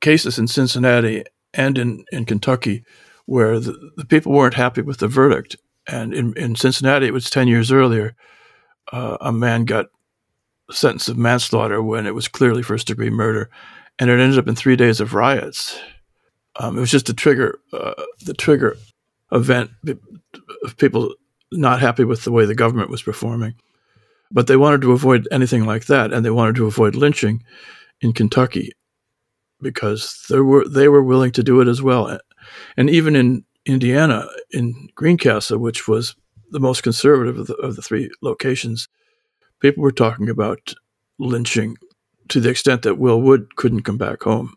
cases in Cincinnati and in, in Kentucky where the, the people weren't happy with the verdict. And in, in Cincinnati, it was 10 years earlier, uh, a man got sentence of manslaughter when it was clearly first degree murder, and it ended up in three days of riots. Um, it was just a trigger, uh, the trigger event of people not happy with the way the government was performing. But they wanted to avoid anything like that, and they wanted to avoid lynching in Kentucky because they were they were willing to do it as well, and even in Indiana, in Greencastle, which was the most conservative of the, of the three locations, people were talking about lynching to the extent that Will Wood couldn't come back home.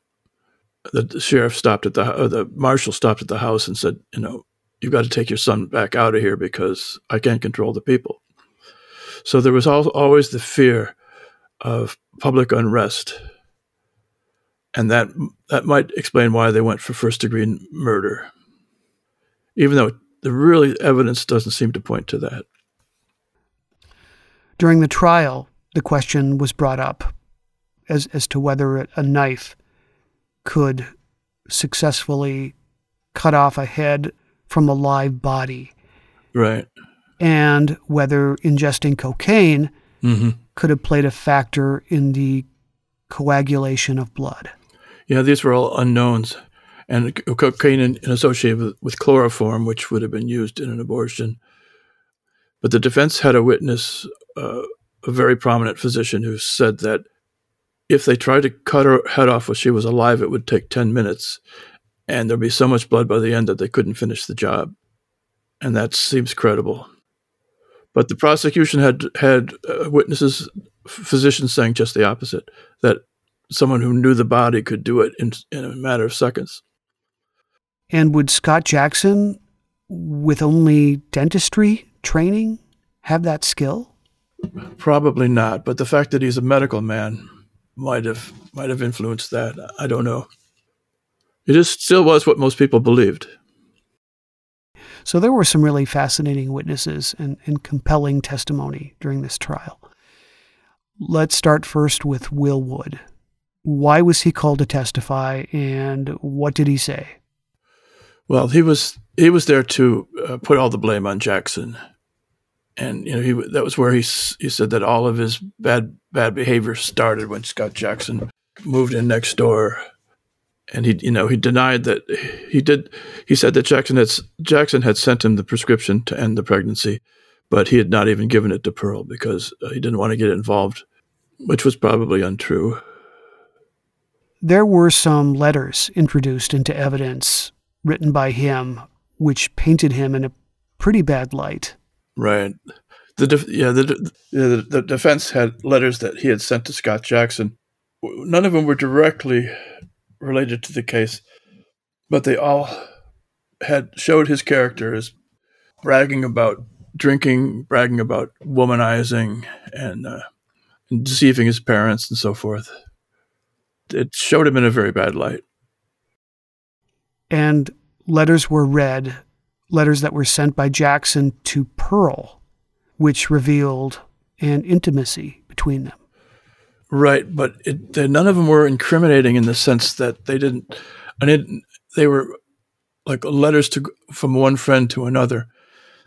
The, the sheriff stopped at the the marshal stopped at the house and said, you know, you've got to take your son back out of here because I can't control the people. So there was al- always the fear of public unrest, and that that might explain why they went for first degree murder, even though the really evidence doesn't seem to point to that. During the trial, the question was brought up as, as to whether a knife could successfully cut off a head from a live body. Right. And whether ingesting cocaine mm-hmm. could have played a factor in the coagulation of blood. Yeah, these were all unknowns. And cocaine in, in associated with, with chloroform, which would have been used in an abortion. But the defense had a witness a very prominent physician who said that if they tried to cut her head off while she was alive, it would take 10 minutes. And there'd be so much blood by the end that they couldn't finish the job. And that seems credible. But the prosecution had had uh, witnesses, physicians saying just the opposite that someone who knew the body could do it in, in a matter of seconds. And would Scott Jackson, with only dentistry training, have that skill? Probably not, but the fact that he's a medical man might have might have influenced that. I don't know. It is still was what most people believed. So there were some really fascinating witnesses and, and compelling testimony during this trial. Let's start first with Will Wood. Why was he called to testify, and what did he say? Well, he was he was there to uh, put all the blame on Jackson, and you know he that was where he he said that all of his bad bad behavior started when Scott Jackson moved in next door, and he you know he denied that he did he said that Jackson had Jackson had sent him the prescription to end the pregnancy, but he had not even given it to Pearl because uh, he didn't want to get involved, which was probably untrue. There were some letters introduced into evidence written by him, which painted him in a pretty bad light. Right. The def- yeah the, yeah, the the defense had letters that he had sent to Scott Jackson. None of them were directly related to the case, but they all had showed his character as bragging about drinking, bragging about womanizing, and, uh, and deceiving his parents and so forth. It showed him in a very bad light. And letters were read, letters that were sent by Jackson to Pearl, which revealed an intimacy between them. Right, but it, none of them were incriminating in the sense that they didn't. I mean, they were like letters to from one friend to another,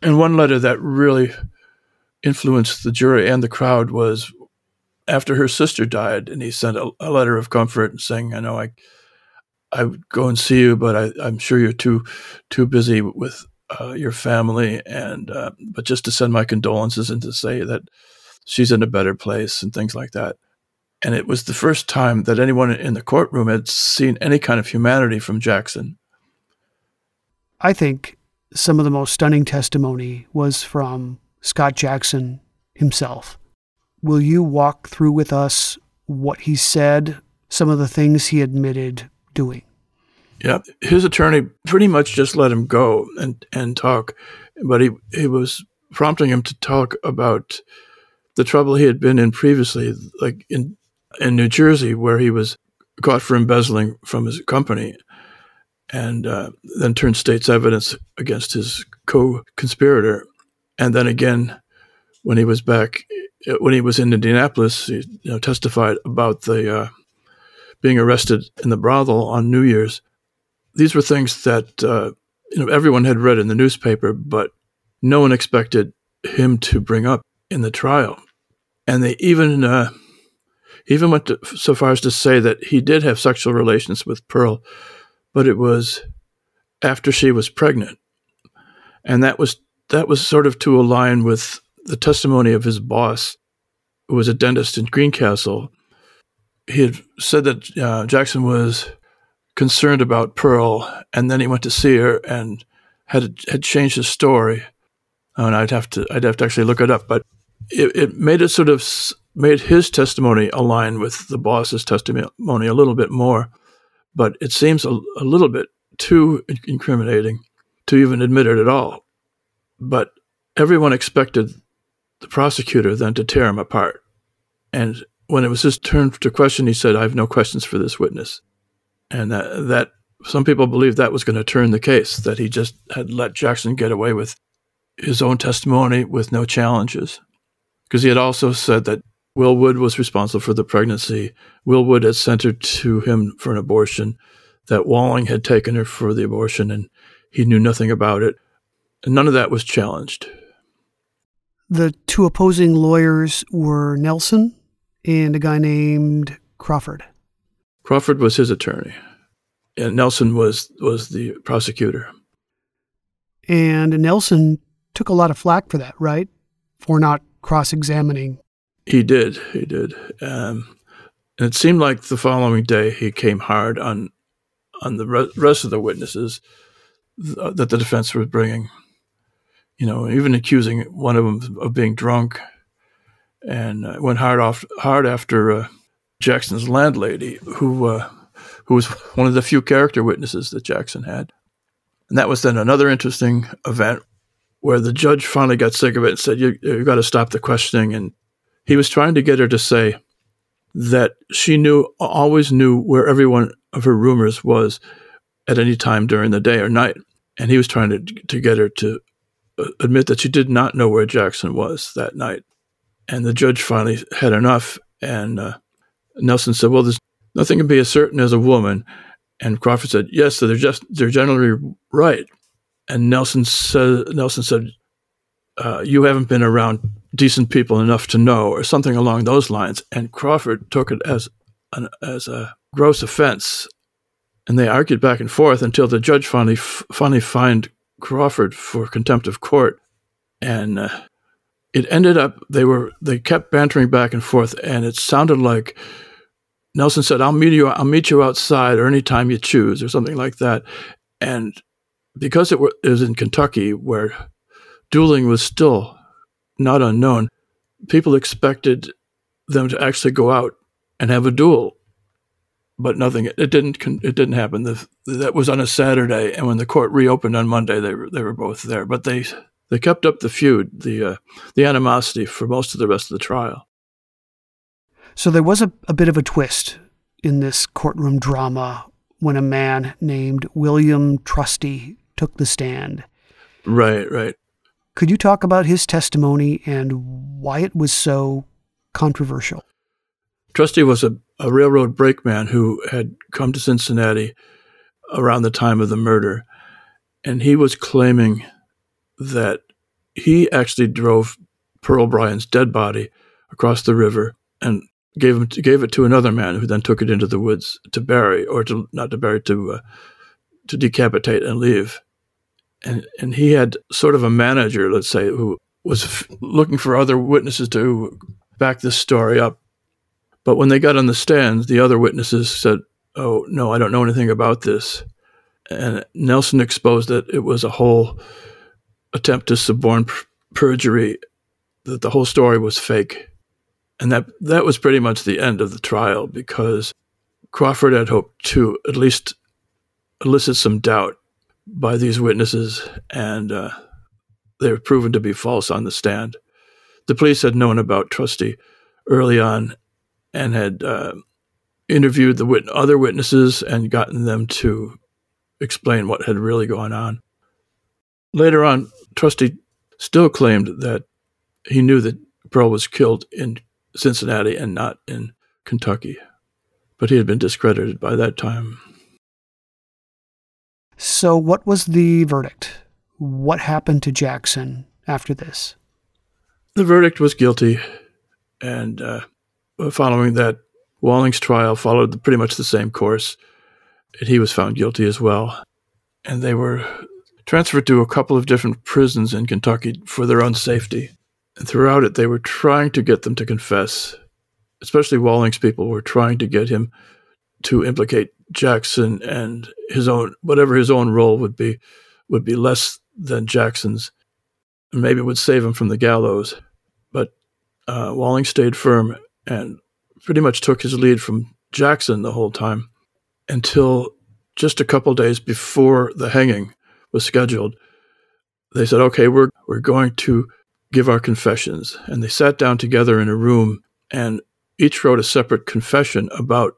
and one letter that really influenced the jury and the crowd was after her sister died, and he sent a, a letter of comfort saying, "I know I, I would go and see you, but I, am sure you're too, too busy with uh, your family, and uh, but just to send my condolences and to say that she's in a better place and things like that." And it was the first time that anyone in the courtroom had seen any kind of humanity from Jackson. I think some of the most stunning testimony was from Scott Jackson himself. Will you walk through with us what he said, some of the things he admitted doing? Yeah, his attorney pretty much just let him go and, and talk, but he, he was prompting him to talk about the trouble he had been in previously, like in in New Jersey, where he was caught for embezzling from his company, and uh, then turned state's evidence against his co-conspirator, and then again when he was back when he was in Indianapolis, he you know, testified about the uh, being arrested in the brothel on New Year's. These were things that uh, you know everyone had read in the newspaper, but no one expected him to bring up in the trial. And they even uh, even went to, so far as to say that he did have sexual relations with Pearl, but it was after she was pregnant, and that was that was sort of to align with the testimony of his boss, who was a dentist in Greencastle, he had said that uh, Jackson was concerned about Pearl, and then he went to see her and had had changed his story. Oh, and I'd have to I'd have to actually look it up, but it, it made it sort of made his testimony align with the boss's testimony a little bit more. But it seems a, a little bit too incriminating to even admit it at all. But everyone expected the prosecutor then to tear him apart. And when it was his turn to question, he said, I have no questions for this witness. And that, that some people believed that was going to turn the case, that he just had let Jackson get away with his own testimony with no challenges. Because he had also said that Will Wood was responsible for the pregnancy. Will Wood had sent her to him for an abortion, that Walling had taken her for the abortion, and he knew nothing about it. And none of that was challenged. The two opposing lawyers were Nelson and a guy named Crawford. Crawford was his attorney, and Nelson was was the prosecutor. And Nelson took a lot of flack for that, right? For not cross-examining. He did. He did. Um, And it seemed like the following day he came hard on on the re- rest of the witnesses th- that the defense was bringing. You know, even accusing one of them of being drunk, and uh, went hard off hard after uh, Jackson's landlady, who uh, who was one of the few character witnesses that Jackson had. And that was then another interesting event where the judge finally got sick of it and said, "You you got to stop the questioning." And he was trying to get her to say that she knew always knew where every one of her roomers was at any time during the day or night, and he was trying to to get her to uh, admit that she did not know where Jackson was that night. And the judge finally had enough, and uh, Nelson said, "Well, there's nothing can be as certain as a woman." And Crawford said, "Yes, so they're just they're generally right." And Nelson said, "Nelson said, uh, you haven't been around decent people enough to know, or something along those lines." And Crawford took it as an as a gross offense, and they argued back and forth until the judge finally finally fined Crawford for contempt of court, and uh, it ended up they were they kept bantering back and forth, and it sounded like Nelson said, "I'll meet you. I'll meet you outside, or any time you choose, or something like that." And because it was in Kentucky, where dueling was still not unknown, people expected them to actually go out and have a duel. But nothing. It didn't. It didn't happen. The, that was on a Saturday, and when the court reopened on Monday, they were they were both there. But they they kept up the feud, the uh, the animosity for most of the rest of the trial. So there was a, a bit of a twist in this courtroom drama when a man named William Trusty took the stand. Right, right. Could you talk about his testimony and why it was so controversial? Trusty was a, a railroad brakeman who had come to Cincinnati around the time of the murder, and he was claiming that he actually drove Pearl Bryan's dead body across the river and gave him gave it to another man who then took it into the woods to bury or to not to bury to uh, to decapitate and leave. And and he had sort of a manager, let's say, who was f- looking for other witnesses to back this story up. But when they got on the stand, the other witnesses said, "Oh no, I don't know anything about this." And Nelson exposed that it was a whole attempt to suborn perjury, that the whole story was fake and that that was pretty much the end of the trial because Crawford had hoped to at least elicit some doubt by these witnesses, and uh, they were proven to be false on the stand. The police had known about Trusty early on and had uh, interviewed the wit- other witnesses and gotten them to explain what had really gone on. Later on, Trusty still claimed that he knew that Pearl was killed in Cincinnati and not in Kentucky. But he had been discredited by that time. So, what was the verdict? What happened to Jackson after this? The verdict was guilty, and uh, following that, Walling's trial followed pretty much the same course, and he was found guilty as well. And they were transferred to a couple of different prisons in Kentucky for their own safety. And throughout it, they were trying to get them to confess. Especially Walling's people were trying to get him to implicate Jackson and his own whatever his own role would be would be less than Jackson's, and maybe it would save him from the gallows. But uh, Walling stayed firm and pretty much took his lead from Jackson the whole time until just a couple days before the hanging was scheduled. They said, "Okay, we're we're going to give our confessions. And they sat down together in a room and each wrote a separate confession about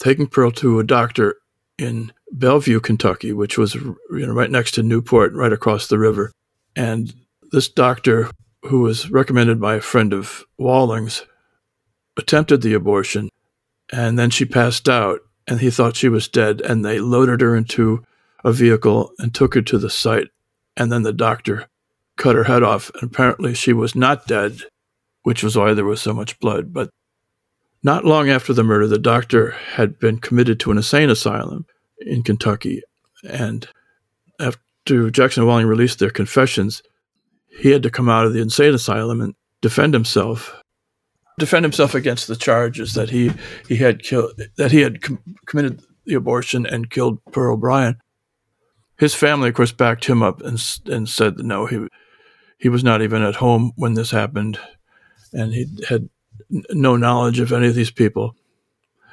taking Pearl to a doctor in Bellevue, Kentucky, which was you know, right next to Newport, right across the river. And this doctor, who was recommended by a friend of Walling's, attempted the abortion. And then she passed out, and he thought she was dead. And they loaded her into a vehicle and took her to the site. And then the doctor cut her head off. And apparently she was not dead, which was why there was so much blood. But not long after the murder, the doctor had been committed to an insane asylum in Kentucky. And after Jackson and Walling released their confessions, he had to come out of the insane asylum and defend himself. defend himself against the charges that he he had killed that he had com- committed the abortion and killed Pearl O'Brien. His family, of course, backed him up and and said that no, he he was not even at home when this happened, and he had no knowledge of any of these people.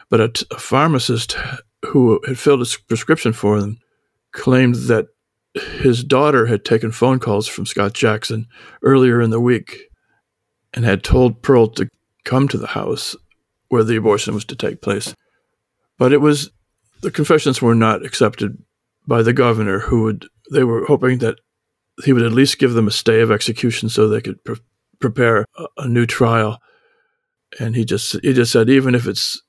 But a, a pharmacist who had filled a prescription for them claimed that his daughter had taken phone calls from Scott Jackson earlier in the week and had told Pearl to come to the house where the abortion was to take place. But it was the confessions were not accepted by the governor, who would they were hoping that he would at least give them a stay of execution so they could pre- prepare a, a, new trial. And he just he just said, even if it's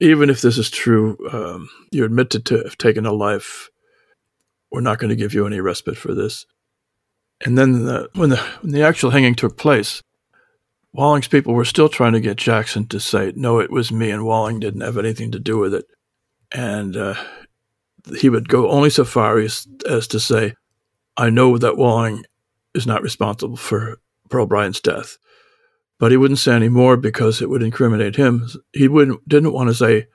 even if this is true, um, you admit to, to have taken a life. We're not going to give you any respite for this. And then the, when the when the actual hanging took place, Walling's people were still trying to get Jackson to say, no, it was me, and Walling didn't have anything to do with it. And uh, he would go only so far as, as to say, I know that Walling is not responsible for Pearl Bryan's death. But he wouldn't say any more because it would incriminate him. He wouldn't, didn't want to say,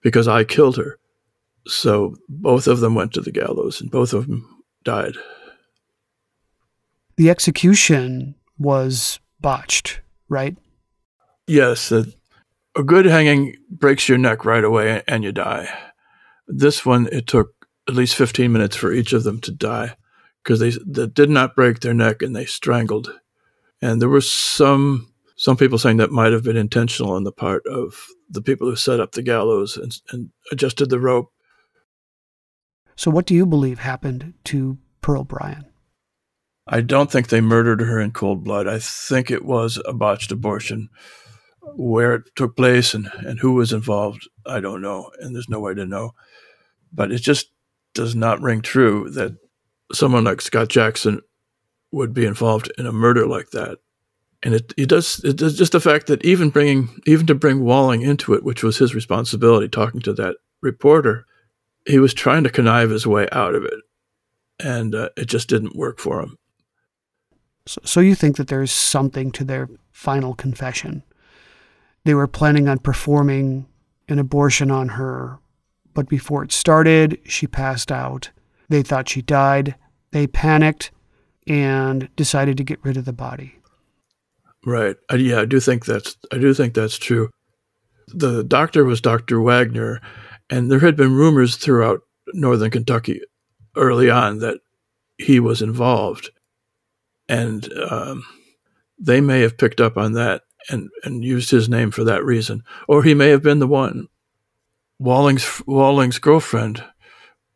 because I killed her. So both of them went to the gallows and both of them died. The execution was botched right? Yes. A, a good hanging breaks your neck right away and you die. This one, it took at least 15 minutes for each of them to die because they, they did not break their neck and they strangled. And there were some some people saying that might have been intentional on the part of the people who set up the gallows and, and adjusted the rope. So, what do you believe happened to Pearl Bryan? I don't think they murdered her in cold blood. I think it was a botched abortion. Where it took place and, and who was involved, I don't know. And there's no way to know. But it just does not ring true that someone like Scott Jackson would be involved in a murder like that. And it, it does it does just the fact that even bringing even to bring Walling into it, which was his responsibility, talking to that reporter, he was trying to connive his way out of it, and uh, it just didn't work for him. So, so you think that there's something to their final confession? They were planning on performing an abortion on her, but before it started, she passed out. They thought she died. They panicked and decided to get rid of the body. Right. Yeah, I do think that's I do think that's true. The doctor was Dr. Wagner, and there had been rumors throughout northern Kentucky early on that he was involved and um, they may have picked up on that and, and used his name for that reason, or he may have been the one. Walling's Walling's girlfriend,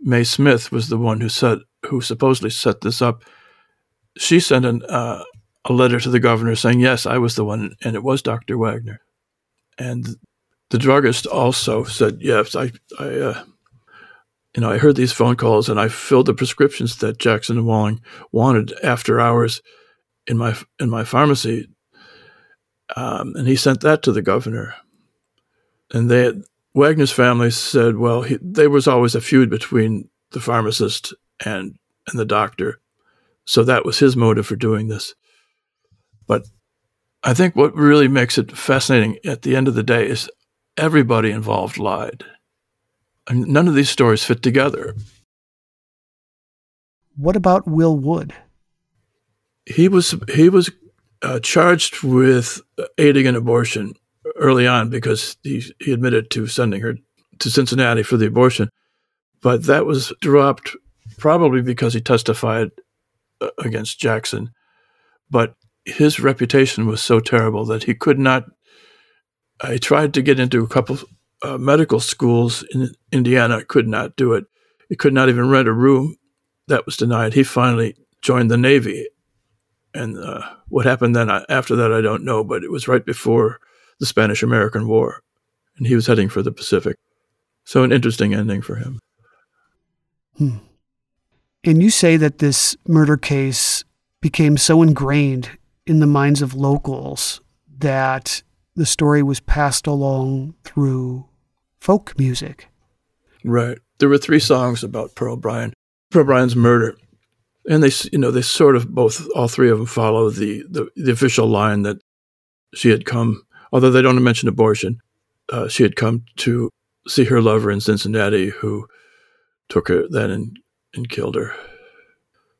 May Smith, was the one who said who supposedly set this up. She sent an, uh, a letter to the governor saying, "Yes, I was the one, and it was Doctor Wagner." And the druggist also said, "Yes, I, I, uh, you know, I heard these phone calls and I filled the prescriptions that Jackson and Walling wanted after hours in my in my pharmacy, um, and he sent that to the governor. And they Wagner's family said, well, he, there was always a feud between the pharmacist and and the doctor, so that was his motive for doing this. But I think what really makes it fascinating at the end of the day is everybody involved lied And none of these stories fit together. What about Will Wood? He was he was uh, charged with aiding an abortion early on because he he admitted to sending her to Cincinnati for the abortion, but that was dropped probably because he testified uh, against Jackson. But his reputation was so terrible that he could not. I tried to get into a couple uh, medical schools in Indiana could not do it. He could not even rent a room. That was denied. He finally joined the Navy. And uh, what happened then after that, I don't know, but it was right before the Spanish American War. And he was heading for the Pacific. So, an interesting ending for him. Hmm. And you say that this murder case became so ingrained in the minds of locals that the story was passed along through folk music. Right. There were three songs about Pearl Bryan, Pearl Bryan's murder, and they, you know, they sort of both, all three of them follow the the, the official line that she had come although they don't mention abortion. Uh, she had come to see her lover in Cincinnati, who took her then and, and killed her.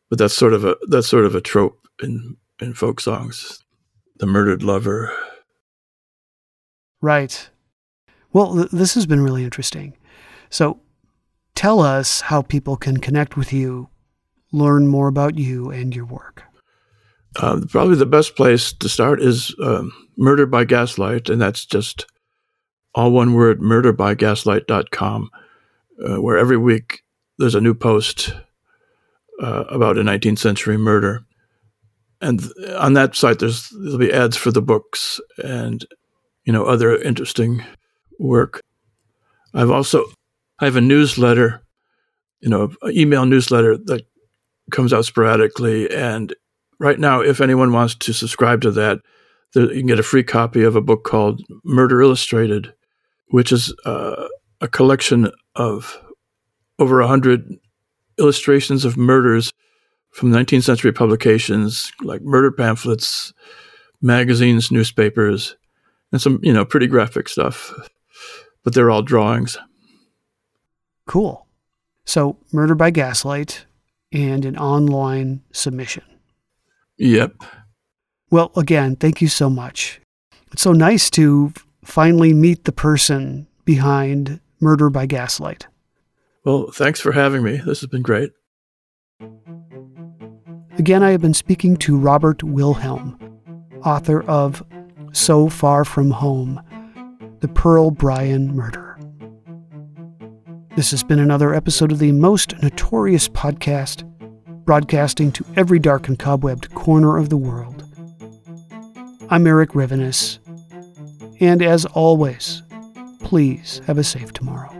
But that's sort of a that's sort of a trope in in folk songs, the murdered lover. Right. Well, th- this has been really interesting. So, tell us how people can connect with you, learn more about you and your work. Uh, probably the best place to start is um, Murder by Gaslight, and that's just all one word murderbygaslight.com, uh, where every week there's a new post uh, about a 19th century murder. And on that site, there's there'll be ads for the books and you know other interesting work. I've also I have a newsletter, you know, email newsletter that comes out sporadically. And right now, if anyone wants to subscribe to that, you can get a free copy of a book called Murder Illustrated, which is uh, a collection of over a hundred illustrations of murders from 19th century publications like murder pamphlets, magazines, newspapers, and some, you know, pretty graphic stuff. But they're all drawings. Cool. So, Murder by Gaslight and an online submission. Yep. Well, again, thank you so much. It's so nice to finally meet the person behind Murder by Gaslight. Well, thanks for having me. This has been great. Again, I have been speaking to Robert Wilhelm, author of So Far From Home The Pearl Bryan Murder. This has been another episode of the most notorious podcast, broadcasting to every dark and cobwebbed corner of the world. I'm Erik Rivenes, and as always, please have a safe tomorrow.